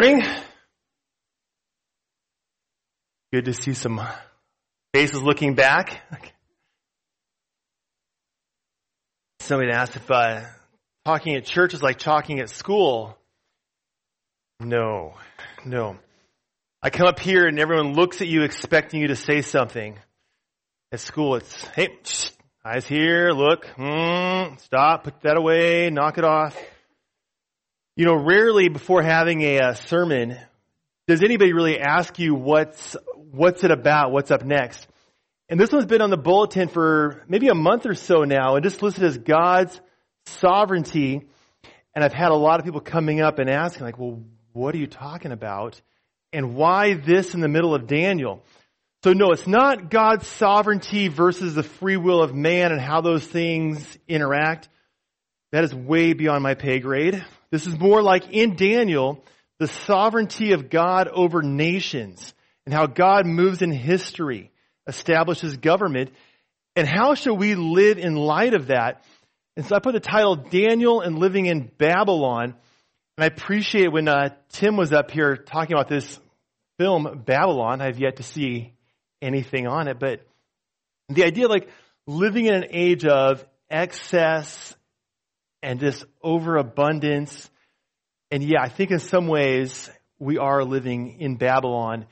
morning. Good to see some faces looking back. Somebody asked if uh, talking at church is like talking at school. No, no. I come up here and everyone looks at you expecting you to say something. At school, it's, hey, shh, eyes here, look, mm, stop, put that away, knock it off. You know, rarely before having a, a sermon does anybody really ask you what's what's it about, what's up next. And this one's been on the bulletin for maybe a month or so now, and just listed as God's sovereignty. And I've had a lot of people coming up and asking, like, well, what are you talking about? And why this in the middle of Daniel? So no, it's not God's sovereignty versus the free will of man and how those things interact. That is way beyond my pay grade. This is more like in Daniel, the sovereignty of God over nations and how God moves in history, establishes government, and how shall we live in light of that? And so I put the title Daniel and Living in Babylon. And I appreciate when uh, Tim was up here talking about this film, Babylon. I've yet to see anything on it, but the idea like living in an age of excess and this overabundance. And yeah, I think in some ways we are living in Babylon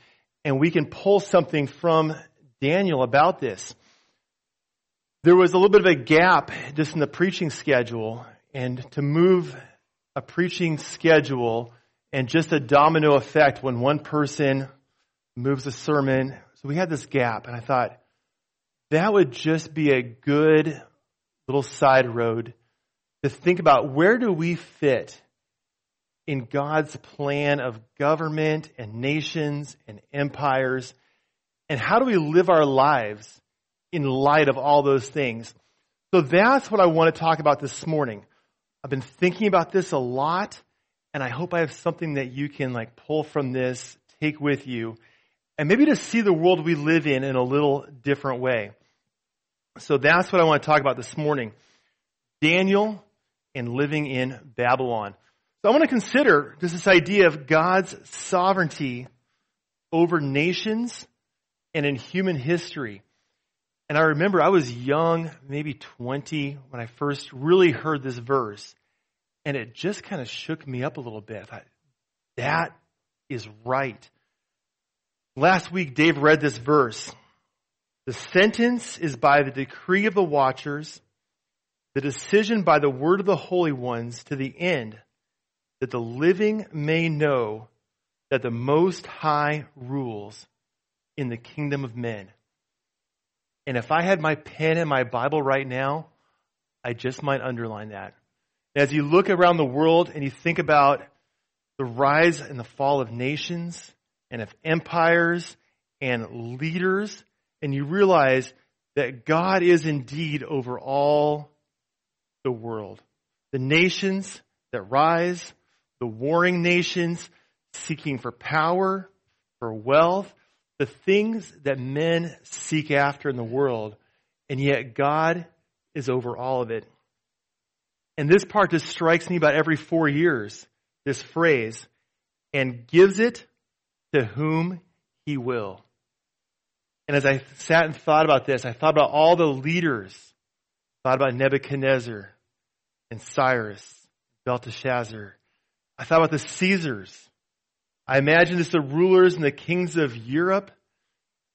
and we can pull something from Daniel about this. There was a little bit of a gap just in the preaching schedule and to move a preaching schedule and just a domino effect when one person moves a sermon. So we had this gap and I thought that would just be a good little side road to think about where do we fit in God's plan of government and nations and empires, and how do we live our lives in light of all those things? So that's what I want to talk about this morning. I've been thinking about this a lot, and I hope I have something that you can like pull from this, take with you, and maybe to see the world we live in in a little different way. So that's what I want to talk about this morning. Daniel and living in Babylon. So I want to consider just this idea of God's sovereignty over nations and in human history. And I remember I was young, maybe 20, when I first really heard this verse. And it just kind of shook me up a little bit. I that is right. Last week, Dave read this verse. The sentence is by the decree of the watchers the decision by the word of the holy ones to the end that the living may know that the Most High rules in the kingdom of men. And if I had my pen and my Bible right now, I just might underline that. As you look around the world and you think about the rise and the fall of nations and of empires and leaders, and you realize that God is indeed over all the world. The nations that rise, the warring nations seeking for power, for wealth, the things that men seek after in the world, and yet God is over all of it. And this part just strikes me about every four years, this phrase, and gives it to whom he will. And as I sat and thought about this, I thought about all the leaders, thought about Nebuchadnezzar, and Cyrus, Belteshazzar. I thought about the Caesars. I imagine this the rulers and the kings of Europe,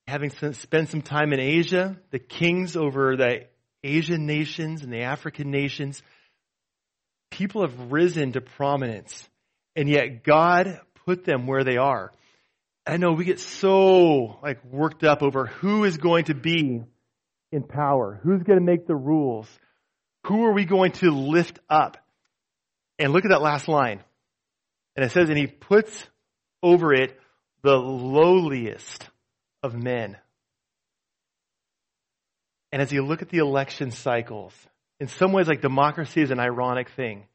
having spent some time in Asia, the kings over the Asian nations and the African nations. People have risen to prominence, and yet God put them where they are. I know we get so like worked up over who is going to be in power, who's going to make the rules, who are we going to lift up? And look at that last line. And it says, and he puts over it the lowliest of men. And as you look at the election cycles, in some ways, like democracy is an ironic thing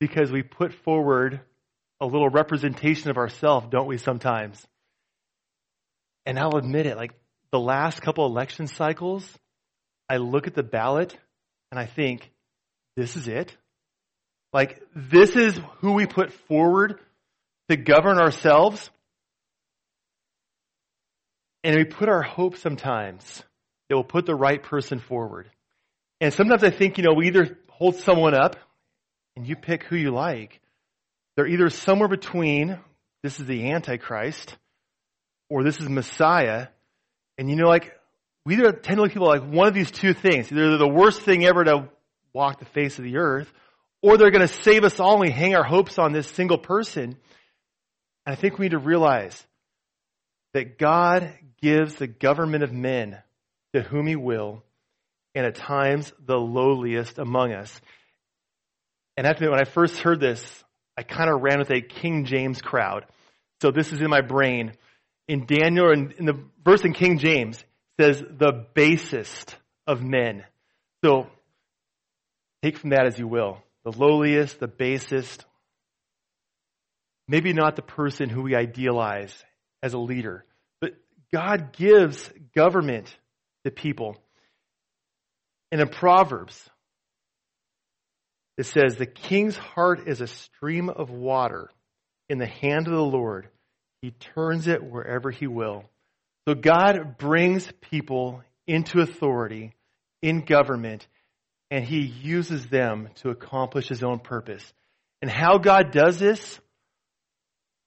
because we put forward a little representation of ourselves, don't we, sometimes? And I'll admit it, like the last couple election cycles, I look at the ballot and I think, this is it? Like, this is who we put forward to govern ourselves. And we put our hope sometimes that we'll put the right person forward. And sometimes I think, you know, we either hold someone up and you pick who you like. They're either somewhere between, this is the Antichrist, or this is Messiah. And you know, like, we either tend to look at people like one of these two things. Either they're the worst thing ever to walk the face of the earth, or they're going to save us all and we hang our hopes on this single person. And I think we need to realize that God gives the government of men to whom he will, and at times the lowliest among us. And after when I first heard this, I kind of ran with a King James crowd. So this is in my brain. In Daniel, in, in the verse in King James, says the basest of men. So take from that as you will. The lowliest, the basest. Maybe not the person who we idealize as a leader, but God gives government to people. And in Proverbs, it says, The king's heart is a stream of water in the hand of the Lord. He turns it wherever he will. So God brings people into authority, in government, and he uses them to accomplish his own purpose. And how God does this,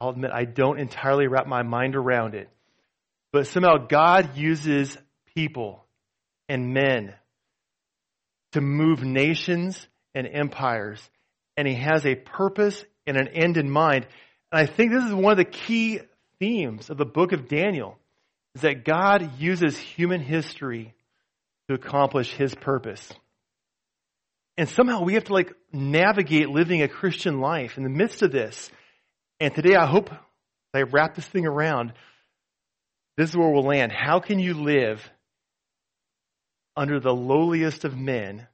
I'll admit I don't entirely wrap my mind around it. But somehow God uses people and men to move nations and empires. And he has a purpose and an end in mind. And I think this is one of the key themes of the book of Daniel is that God uses human history to accomplish his purpose. And somehow we have to like navigate living a Christian life in the midst of this. And today I hope I wrap this thing around. This is where we'll land. How can you live under the lowliest of men,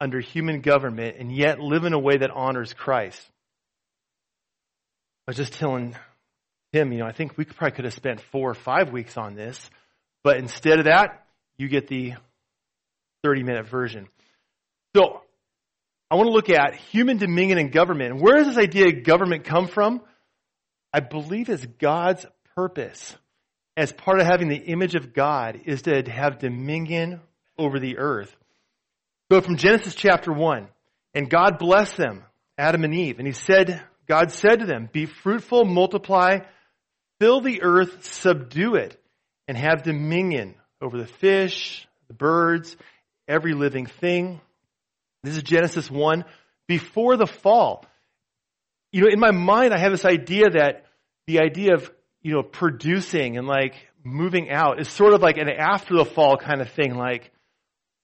under human government, and yet live in a way that honors Christ? I was just telling him, you know, I think we probably could have spent four or five weeks on this, but instead of that, you get the 30 minute version. So I want to look at human dominion and government. Where does this idea of government come from? I believe it's God's purpose as part of having the image of God is to have dominion over the earth. So from Genesis chapter 1, and God blessed them, Adam and Eve, and he said, God said to them, be fruitful, multiply, fill the earth, subdue it, and have dominion over the fish, the birds, every living thing. This is Genesis 1 before the fall. You know, in my mind, I have this idea that the idea of, you know, producing and like moving out is sort of like an after the fall kind of thing. Like,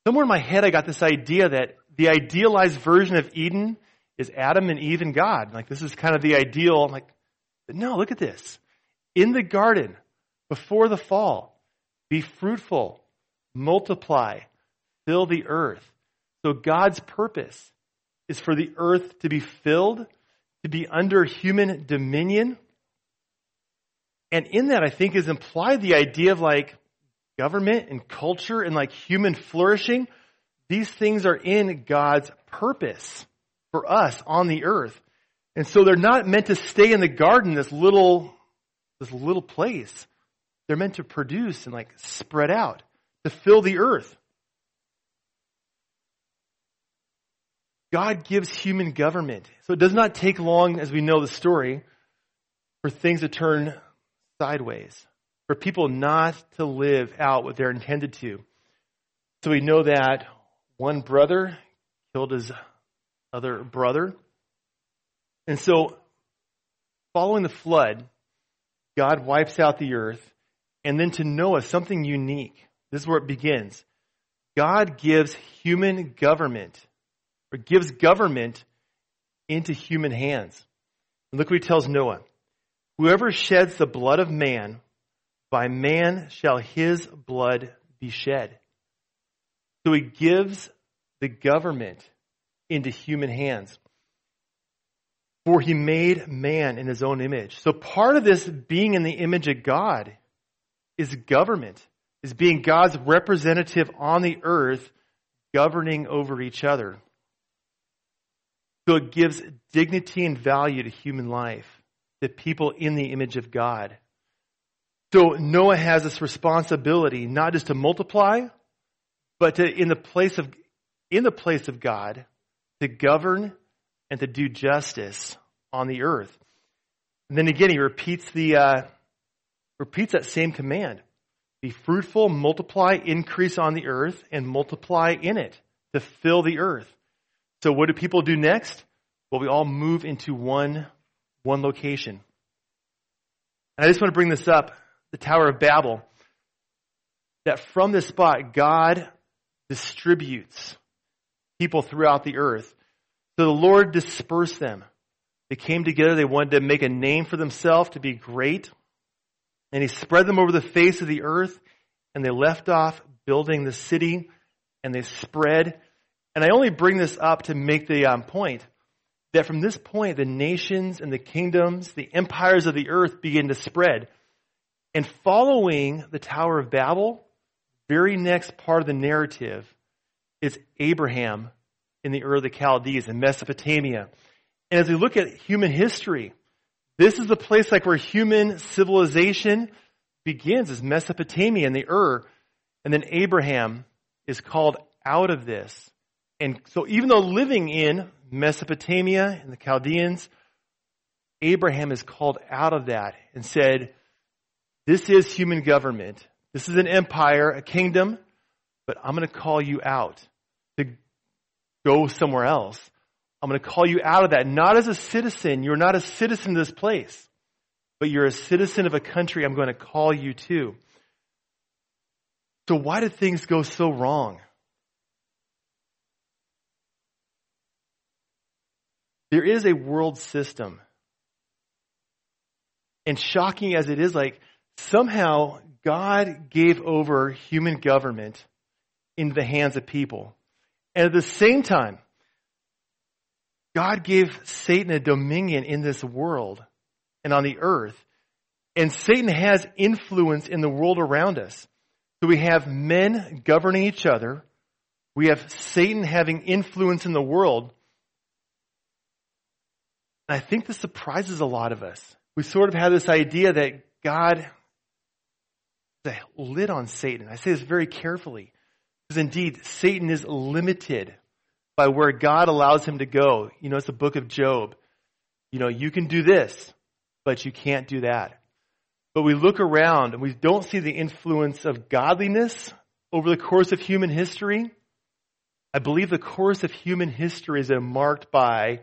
somewhere in my head, I got this idea that the idealized version of Eden is Adam and Eve and God. Like, this is kind of the ideal. I'm like, but no, look at this. In the garden, before the fall, be fruitful, multiply, fill the earth. So God's purpose is for the earth to be filled, to be under human dominion. And in that, I think is implied the idea of like government and culture and like human flourishing. These things are in God's purpose for us on the earth. And so they're not meant to stay in the garden, this little, this little place. They're meant to produce and like spread out, to fill the earth. God gives human government. So it does not take long, as we know the story, for things to turn sideways, for people not to live out what they're intended to. So we know that one brother killed his other brother. And so, following the flood, God wipes out the earth. And then to Noah, something unique. This is where it begins. God gives human government or gives government into human hands. And look what he tells Noah. Whoever sheds the blood of man, by man shall his blood be shed. So he gives the government into human hands. For he made man in his own image. So part of this being in the image of God is government, is being God's representative on the earth, governing over each other. So it gives dignity and value to human life, the people in the image of God. So Noah has this responsibility not just to multiply, but to in the place of in the place of God to govern and to do justice on the earth. And then again, he repeats the uh, repeats that same command: be fruitful, multiply, increase on the earth, and multiply in it to fill the earth. So, what do people do next? Well, we all move into one one location. And I just want to bring this up: the Tower of Babel. That from this spot, God distributes people throughout the earth. So the Lord dispersed them. They came together. They wanted to make a name for themselves, to be great. And he spread them over the face of the earth. And they left off building the city. And they spread. And I only bring this up to make the um, point that from this point, the nations and the kingdoms, the empires of the earth begin to spread. And following the Tower of Babel, very next part of the narrative is Abraham in the Ur of the Chaldees in Mesopotamia. And as we look at human history, this is the place like where human civilization begins is Mesopotamia and the Ur. And then Abraham is called out of this. And so even though living in Mesopotamia and the Chaldeans, Abraham is called out of that and said, this is human government. This is an empire, a kingdom, but I'm going to call you out to go somewhere else. I'm going to call you out of that, not as a citizen. You're not a citizen of this place, but you're a citizen of a country I'm going to call you to. So why did things go so wrong? There is a world system. And shocking as it is, like, somehow God gave over human government into the hands of people. And at the same time, God gave Satan a dominion in this world and on the earth. And Satan has influence in the world around us. So we have men governing each other. We have Satan having influence in the world. And I think this surprises a lot of us. We sort of have this idea that God the lid on Satan. I say this very carefully because indeed Satan is limited by where God allows him to go. You know, it's the book of Job. You know, you can do this, but you can't do that. But we look around and we don't see the influence of godliness over the course of human history. I believe the course of human history is marked by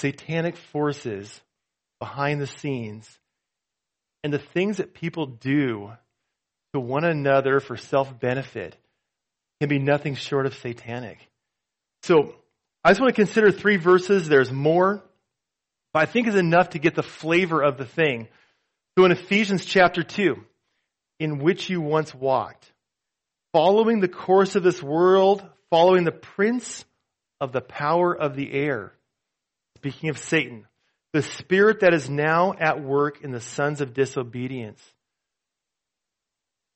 satanic forces behind the scenes and the things that people do to one another for self benefit can be nothing short of satanic. So I just want to consider three verses. There's more, but I think is enough to get the flavor of the thing. So in Ephesians chapter 2, in which you once walked, following the course of this world, following the prince of the power of the air, speaking of Satan, the spirit that is now at work in the sons of disobedience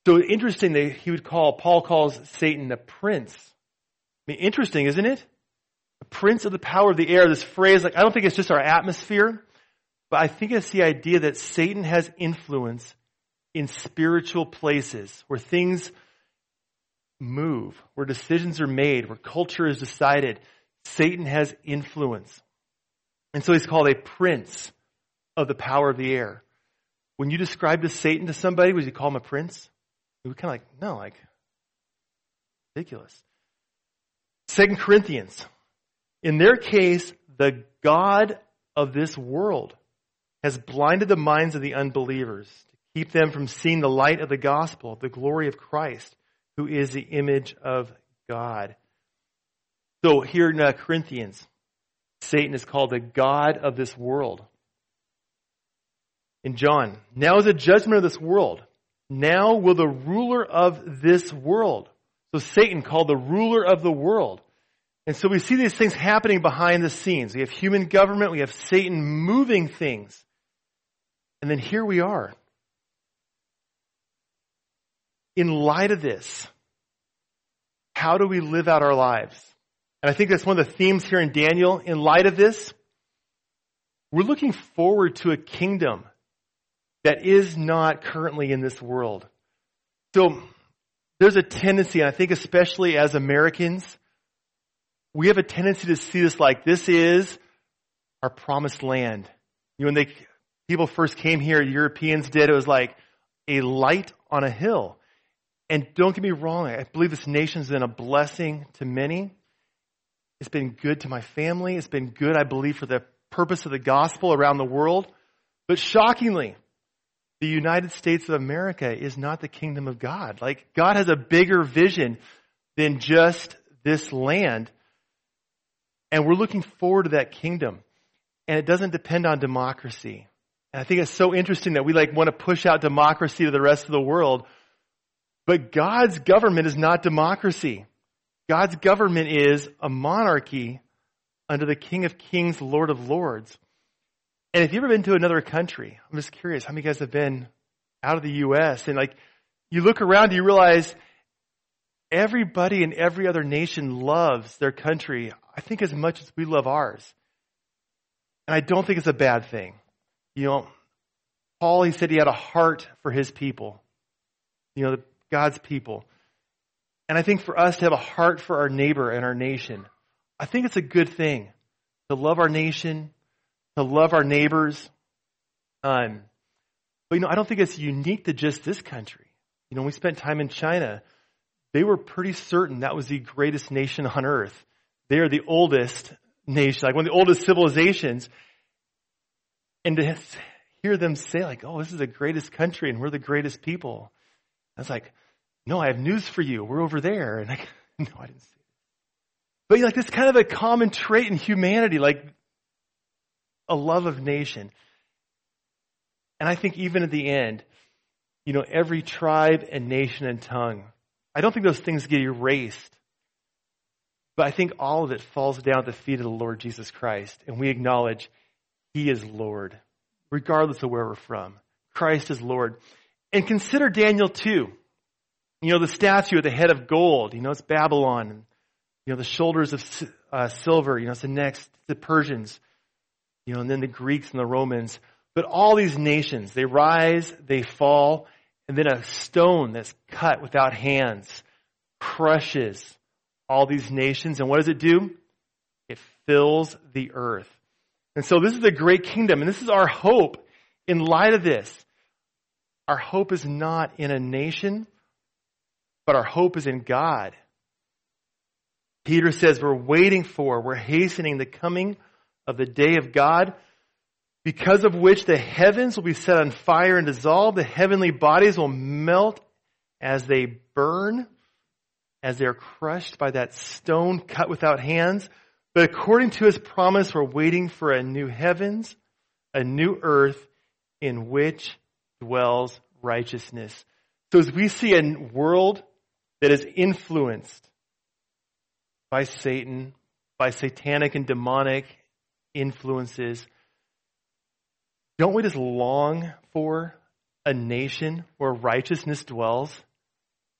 so interesting that he would call, Paul calls Satan the prince. I mean, interesting, isn't it? The prince of the power of the air, this phrase, like, I don't think it's just our atmosphere, but I think it's the idea that Satan has influence in spiritual places where things move, where decisions are made, where culture is decided. Satan has influence. And so he's called a prince of the power of the air. When you describe to Satan to somebody, would you call him a prince? We kind of like, no, like, ridiculous. Second Corinthians. In their case, the God of this world has blinded the minds of the unbelievers to keep them from seeing the light of the gospel, the glory of Christ, who is the image of God. So here in uh, Corinthians, Satan is called the God of this world. In John, now is the judgment of this world. Now will the ruler of this world. So Satan called the ruler of the world. And so we see these things happening behind the scenes. We have human government, we have Satan moving things. And then here we are. In light of this, how do we live out our lives? And I think that's one of the themes here in Daniel. In light of this, We're looking forward to a kingdom that is not currently in this world. So there's a tendency, and I think especially as Americans, we have a tendency to see this like this is our promised land. You know, when they, people first came here, Europeans did, it was like a light on a hill. And don't get me wrong, I believe this nation's been a blessing to many. It's been good to my family. It's been good, I believe, for the purpose of the gospel around the world. But shockingly, the United States of America is not the kingdom of God. Like, God has a bigger vision than just this land. And we're looking forward to that kingdom. And it doesn't depend on democracy. And I think it's so interesting that we like want to push out democracy to the rest of the world. But God's government is not democracy. God's government is a monarchy under the King of Kings, Lord of Lords. And if you've ever been to another country, I'm just curious, how many guys have been out of the U.S. and like, you look around, you realize everybody in every other nation loves their country, I think as much as we love ours. And I don't think it's a bad thing. You know, Paul, he said he had a heart for his people. You know, God's people. And I think for us to have a heart for our neighbor and our nation, I think it's a good thing to love our nation, to love our neighbors. Um, but you know, I don't think it's unique to just this country. You know, we spent time in China. They were pretty certain that was the greatest nation on earth. They are the oldest nation, like one of the oldest civilizations. And to hear them say, like, oh, this is the greatest country and we're the greatest people. Was like, no, I have news for you. We're over there. And like, no, I didn't see it. But like this kind of a common trait in humanity, like a love of nation. And I think even at the end, you know, every tribe and nation and tongue, I don't think those things get erased. But I think all of it falls down at the feet of the Lord Jesus Christ. And we acknowledge He is Lord, regardless of where we're from. Christ is Lord. And consider Daniel too. You know, the statue at the head of gold, you know, it's Babylon. You know, the shoulders of uh, silver, you know, it's the next, the Persians, you know, and then the Greeks and the Romans. But all these nations, they rise, they fall, and then a stone that's cut without hands crushes all these nations. And what does it do? It fills the earth. And so this is a great kingdom, and this is our hope in light of this. Our hope is not in a nation, but our hope is in God. Peter says we're waiting for, we're hastening the coming of the day of God, because of which the heavens will be set on fire and dissolved. The heavenly bodies will melt as they burn, as they're crushed by that stone cut without hands. But according to his promise, we're waiting for a new heavens, a new earth in which dwells righteousness. So as we see a world that is influenced by Satan, by satanic and demonic influences, don't we just long for a nation where righteousness dwells?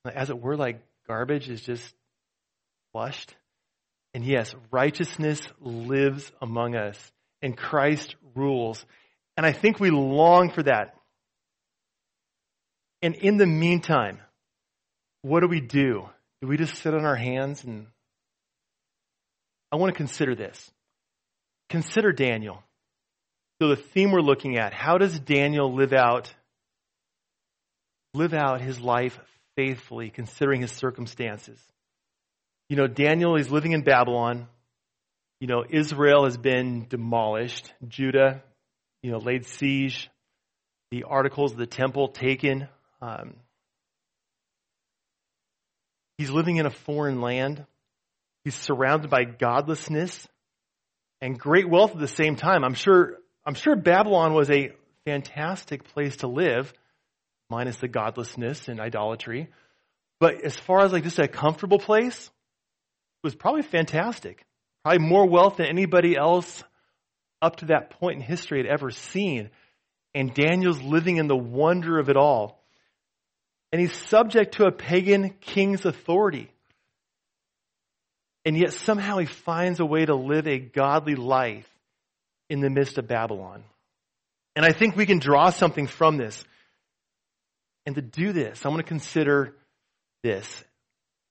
As it were, like garbage is just flushed. And yes, righteousness lives among us, and Christ rules. And I think we long for that. And in the meantime, what do we do? Do we just sit on our hands and I want to consider this. Consider Daniel. So the theme we're looking at, how does Daniel live out live out his life faithfully considering his circumstances? You know, Daniel is living in Babylon. You know, Israel has been demolished. Judah, you know, laid siege. The articles of the temple taken. Um, he's living in a foreign land. He's surrounded by godlessness and great wealth at the same time. I'm sure, I'm sure Babylon was a fantastic place to live, minus the godlessness and idolatry. But as far as like just a comfortable place, it was probably fantastic. Probably more wealth than anybody else up to that point in history had ever seen. And Daniel's living in the wonder of it all. And he's subject to a pagan king's authority. And yet somehow he finds a way to live a godly life in the midst of Babylon. And I think we can draw something from this. And to do this, I want to consider this.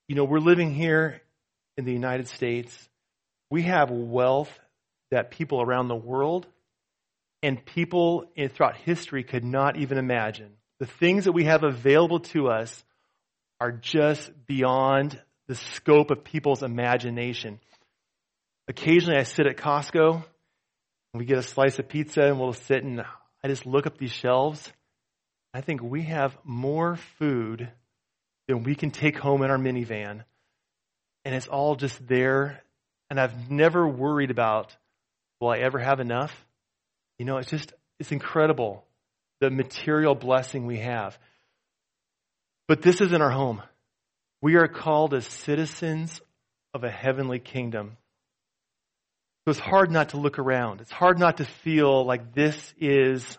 You know, we're living here in the United States. We have wealth that people around the world and people throughout history could not even imagine. The things that we have available to us are just beyond the scope of people's imagination. Occasionally I sit at Costco and we get a slice of pizza and we'll sit and I just look up these shelves. I think we have more food than we can take home in our minivan. And it's all just there. And I've never worried about, will I ever have enough? You know, it's just, it's incredible the material blessing we have. But this isn't our home. We are called as citizens of a heavenly kingdom. So it's hard not to look around. It's hard not to feel like this is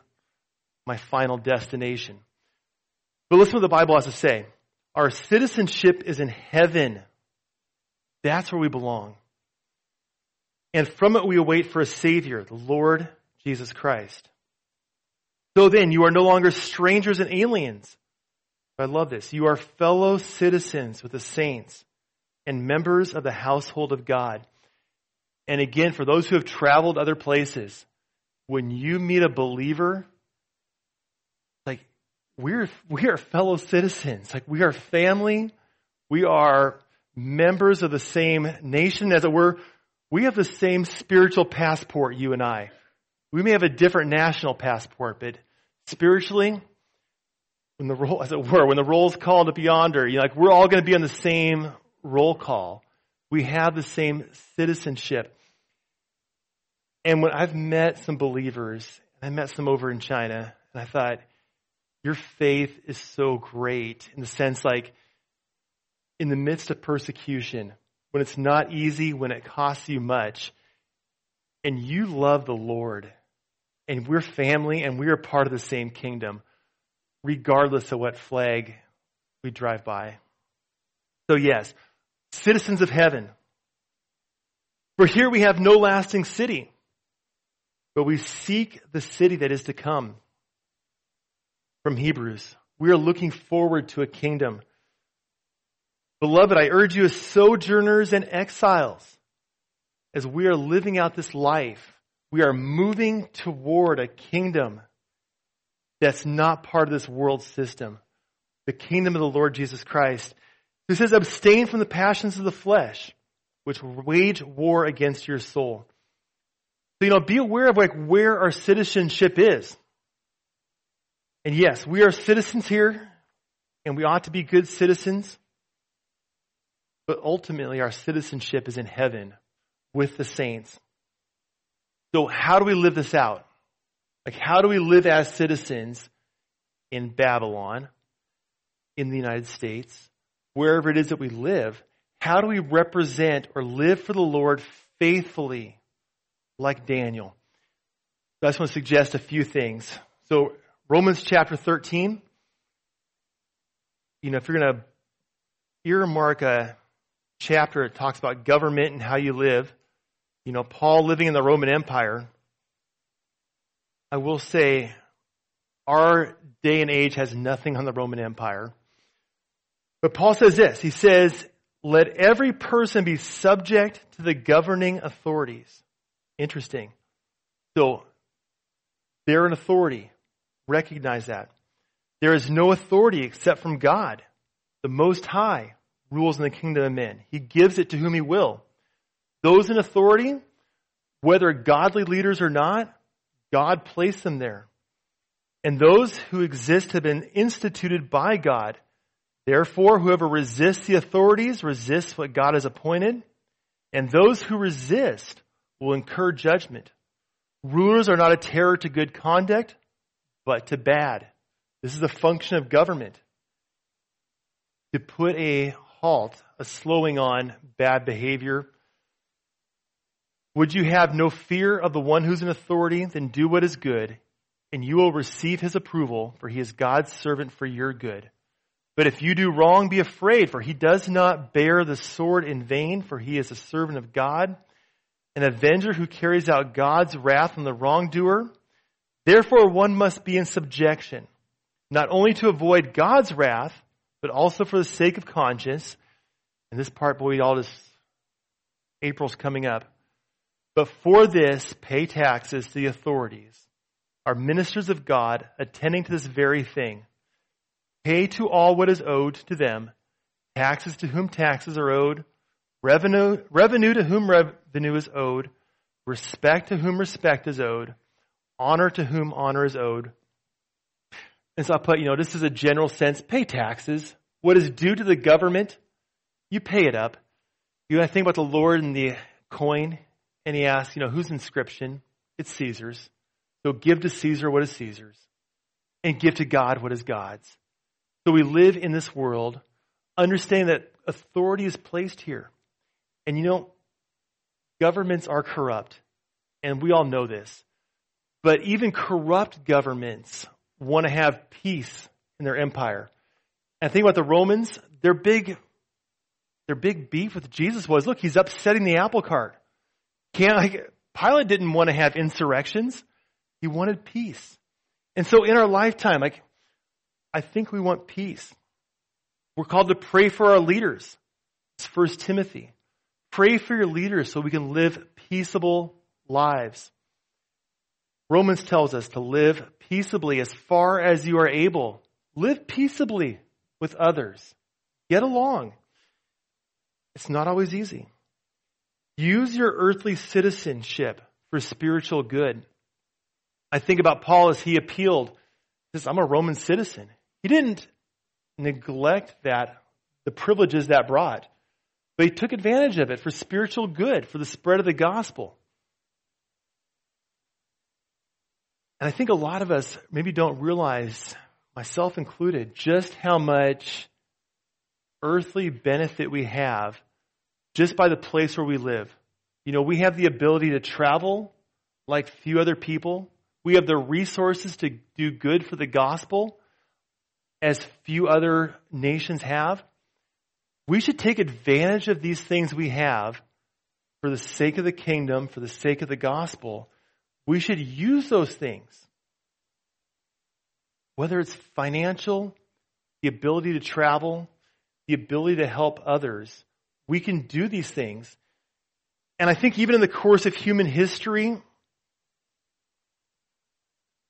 my final destination. But listen to what the Bible has to say. Our citizenship is in heaven. That's where we belong. And from it we await for a Savior, the Lord Jesus Christ. So then, you are no longer strangers and aliens. I love this. You are fellow citizens with the saints and members of the household of God. And again, for those who have traveled other places, when you meet a believer, like we're we are fellow citizens. Like we are family. We are members of the same nation, as it were. We have the same spiritual passport, you and I. We may have a different national passport, but spiritually, when the roll, as it were, when the roll's called up yonder, you know, like we're all going to be on the same roll call. We have the same citizenship. And when I've met some believers, I met some over in China, and I thought, your faith is so great in the sense like, in the midst of persecution, when it's not easy, when it costs you much, and you love the Lord, and we're family, and we are part of the same kingdom regardless of what flag we drive by. So, yes, citizens of heaven. For here we have no lasting city, but we seek the city that is to come. From Hebrews, we are looking forward to a kingdom. Beloved, I urge you as sojourners and exiles, as we are living out this life, we are moving toward a kingdom that's not part of this world system. The kingdom of the Lord Jesus Christ. Who says, abstain from the passions of the flesh, which wage war against your soul. So, you know, be aware of like where our citizenship is. And yes, we are citizens here, and we ought to be good citizens. But ultimately, our citizenship is in heaven with the saints. So, how do we live this out? Like, how do we live as citizens in Babylon, in the United States, wherever it is that we live? How do we represent or live for the Lord faithfully like Daniel? I just want to suggest a few things. So, Romans chapter 13, you know, if you're going to earmark a chapter that talks about government and how you live, you know, Paul living in the Roman Empire, I will say our day and age has nothing on the Roman Empire. But Paul says this. He says, let every person be subject to the governing authorities. Interesting. So, they're an authority. Recognize that. There is no authority except from God. The Most High rules in the kingdom of men. He gives it to whom He will. Those in authority, whether godly leaders or not, God placed them there. And those who exist have been instituted by God. Therefore, whoever resists the authorities resists what God has appointed, and those who resist will incur judgment. Rulers are not a terror to good conduct, but to bad. This is a function of government. To put a halt, a slowing on bad behavior, would you have no fear of the one who's in authority? Then do what is good, and you will receive his approval, for he is God's servant for your good. But if you do wrong, be afraid, for he does not bear the sword in vain, for he is a servant of God, an avenger who carries out God's wrath on the wrongdoer. Therefore, one must be in subjection, not only to avoid God's wrath, but also for the sake of conscience. And this part, boy, all this, April's coming up. But for this, pay taxes to the authorities, are ministers of God, attending to this very thing. Pay to all what is owed to them, taxes to whom taxes are owed, revenue, revenue to whom revenue is owed, respect to whom respect is owed, honor to whom honor is owed. And so I put, you know, this is a general sense, pay taxes. What is due to the government, you pay it up. You gotta think about the Lord and the coin, and he asks, you know, whose inscription? It's Caesar's. So give to Caesar what is Caesar's, and give to God what is God's. So we live in this world, understanding that authority is placed here. And you know, governments are corrupt, and we all know this. But even corrupt governments want to have peace in their empire. And think about the Romans, their big, their big beef with Jesus was, look, he's upsetting the apple cart. Can't, like, Pilate didn't want to have insurrections. He wanted peace. And so in our lifetime, like, I think we want peace. We're called to pray for our leaders. It's First Timothy. Pray for your leaders so we can live peaceable lives. Romans tells us to live peaceably as far as you are able. Live peaceably with others. Get along. It's not always easy. Use your earthly citizenship for spiritual good. I think about Paul as he appealed. Says, I'm a Roman citizen. He didn't neglect that, the privileges that brought, but he took advantage of it for spiritual good, for the spread of the gospel. And I think a lot of us maybe don't realize, myself included, just how much earthly benefit we have just by the place where we live. You know, we have the ability to travel like few other people. We have the resources to do good for the gospel as few other nations have. We should take advantage of these things we have for the sake of the kingdom, for the sake of the gospel, we should use those things. Whether it's financial, the ability to travel, the ability to help others, we can do these things. And I think even in the course of human history,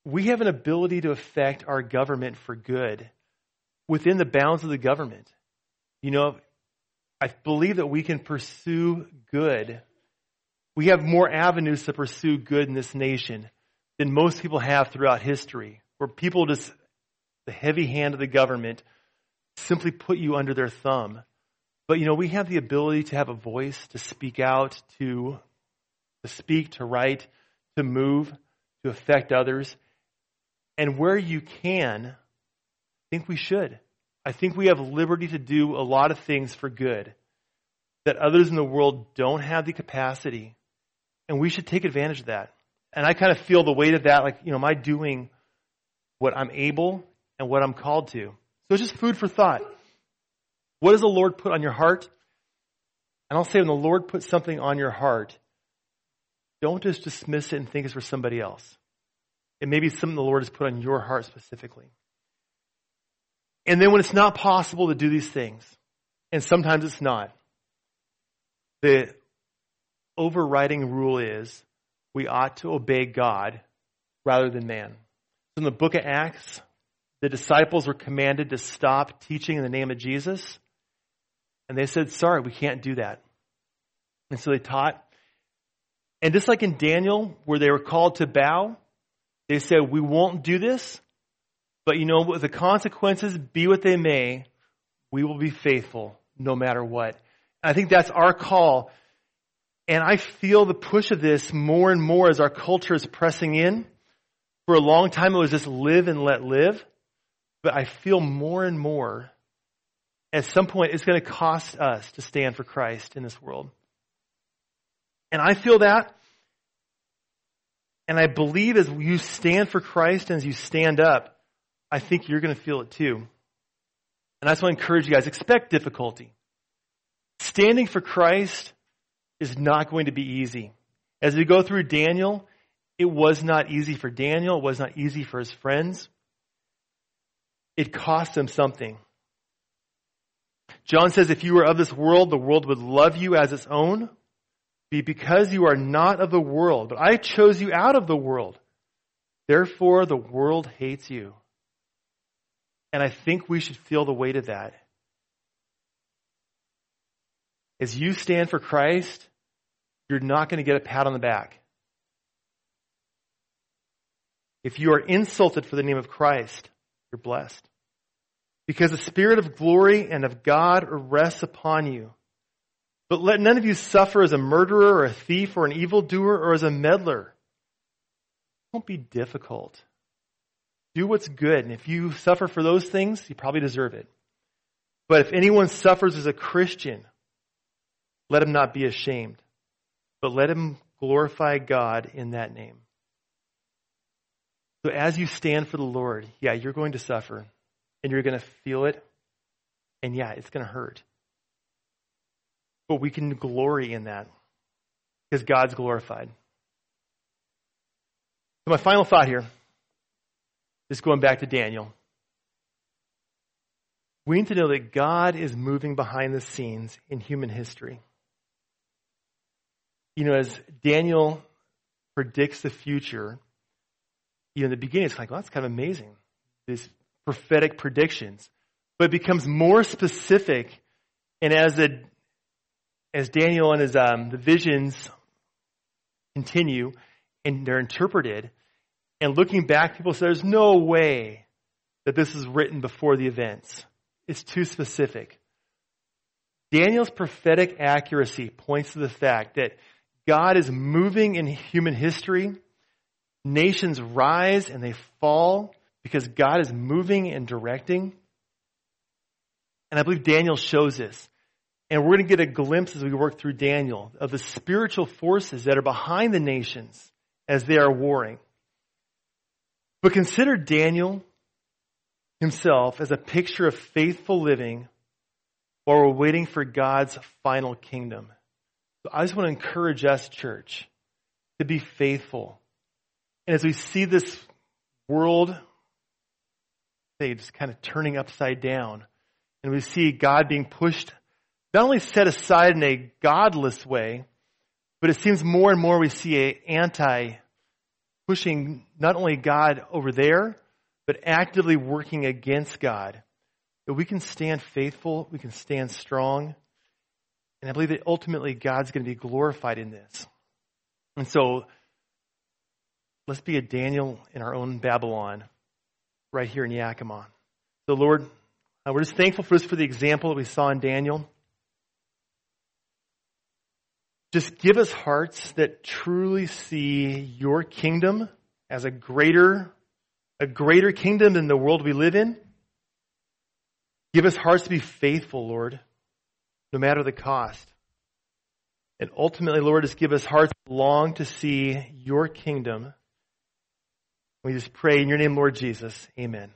we have an ability to affect our government for good within the bounds of the government. You know, I believe that we can pursue good we have more avenues to pursue good in this nation than most people have throughout history, where people just, the heavy hand of the government, simply put you under their thumb. But you know, we have the ability to have a voice, to speak out, to, to speak, to write, to move, to affect others. And where you can, I think we should. I think we have liberty to do a lot of things for good that others in the world don't have the capacity and we should take advantage of that. And I kind of feel the weight of that, like, you know, am I doing what I'm able and what I'm called to? So it's just food for thought. What does the Lord put on your heart? And I'll say when the Lord puts something on your heart, don't just dismiss it and think it's for somebody else. It may be something the Lord has put on your heart specifically. And then when it's not possible to do these things, and sometimes it's not, the overriding rule is we ought to obey God rather than man. In the book of Acts, the disciples were commanded to stop teaching in the name of Jesus. And they said, sorry, we can't do that. And so they taught. And just like in Daniel, where they were called to bow, they said, we won't do this. But you know, what the consequences be what they may, we will be faithful no matter what. And I think that's our call and I feel the push of this more and more as our culture is pressing in. For a long time, it was just live and let live. But I feel more and more at some point it's going to cost us to stand for Christ in this world. And I feel that. And I believe as you stand for Christ and as you stand up, I think you're going to feel it too. And that's why I encourage you guys expect difficulty. Standing for Christ is not going to be easy. As we go through Daniel, it was not easy for Daniel. It was not easy for his friends. It cost them something. John says, if you were of this world, the world would love you as its own. Be because you are not of the world, but I chose you out of the world. Therefore, the world hates you. And I think we should feel the weight of that. As you stand for Christ, you're not going to get a pat on the back. If you are insulted for the name of Christ, you're blessed. Because the Spirit of glory and of God rests upon you. But let none of you suffer as a murderer or a thief or an evildoer or as a meddler. Don't be difficult. Do what's good. And if you suffer for those things, you probably deserve it. But if anyone suffers as a Christian, let him not be ashamed, but let him glorify God in that name. So as you stand for the Lord, yeah, you're going to suffer and you're going to feel it. And yeah, it's going to hurt. But we can glory in that because God's glorified. So my final thought here is going back to Daniel. We need to know that God is moving behind the scenes in human history. You know, as Daniel predicts the future, you know, in the beginning, it's like, well, that's kind of amazing. These prophetic predictions. But becomes more specific. And as the, as Daniel and his, um, the visions continue and they're interpreted, and looking back, people say, there's no way that this is written before the events. It's too specific. Daniel's prophetic accuracy points to the fact that God is moving in human history. Nations rise and they fall because God is moving and directing. And I believe Daniel shows this. And we're going to get a glimpse as we work through Daniel of the spiritual forces that are behind the nations as they are warring. But consider Daniel himself as a picture of faithful living while we're waiting for God's final kingdom. So I just want to encourage us, church, to be faithful. And as we see this world, say, just kind of turning upside down, and we see God being pushed, not only set aside in a godless way, but it seems more and more we see a anti pushing not only God over there, but actively working against God. That we can stand faithful, we can stand strong, and I believe that ultimately God's going to be glorified in this. And so, let's be a Daniel in our own Babylon, right here in Yakima. So, Lord, uh, we're just thankful for this, for the example that we saw in Daniel. Just give us hearts that truly see your kingdom as a greater, a greater kingdom than the world we live in. Give us hearts to be faithful, Lord, no matter the cost. And ultimately, Lord, just give us hearts long to see your kingdom. We just pray in your name, Lord Jesus. Amen.